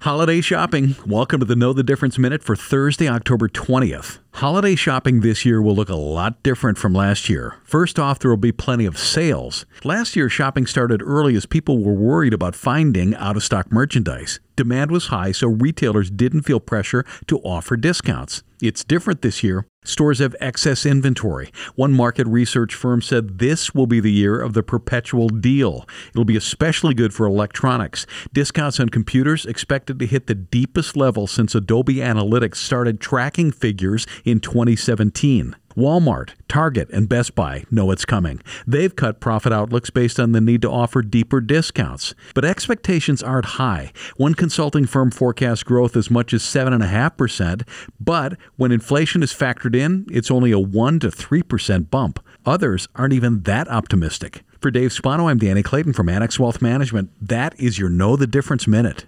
Holiday shopping. Welcome to the Know the Difference Minute for Thursday, October 20th. Holiday shopping this year will look a lot different from last year. First off, there will be plenty of sales. Last year, shopping started early as people were worried about finding out of stock merchandise. Demand was high, so retailers didn't feel pressure to offer discounts. It's different this year. Stores have excess inventory. One market research firm said this will be the year of the perpetual deal. It'll be especially good for electronics. Discounts on computers expected to hit the deepest level since Adobe Analytics started tracking figures 2017. Walmart, Target, and Best Buy know it's coming. They've cut profit outlooks based on the need to offer deeper discounts. But expectations aren't high. One consulting firm forecasts growth as much as 7.5%, but when inflation is factored in, it's only a 1 to 3% bump. Others aren't even that optimistic. For Dave Spano, I'm Danny Clayton from Annex Wealth Management. That is your Know the Difference Minute.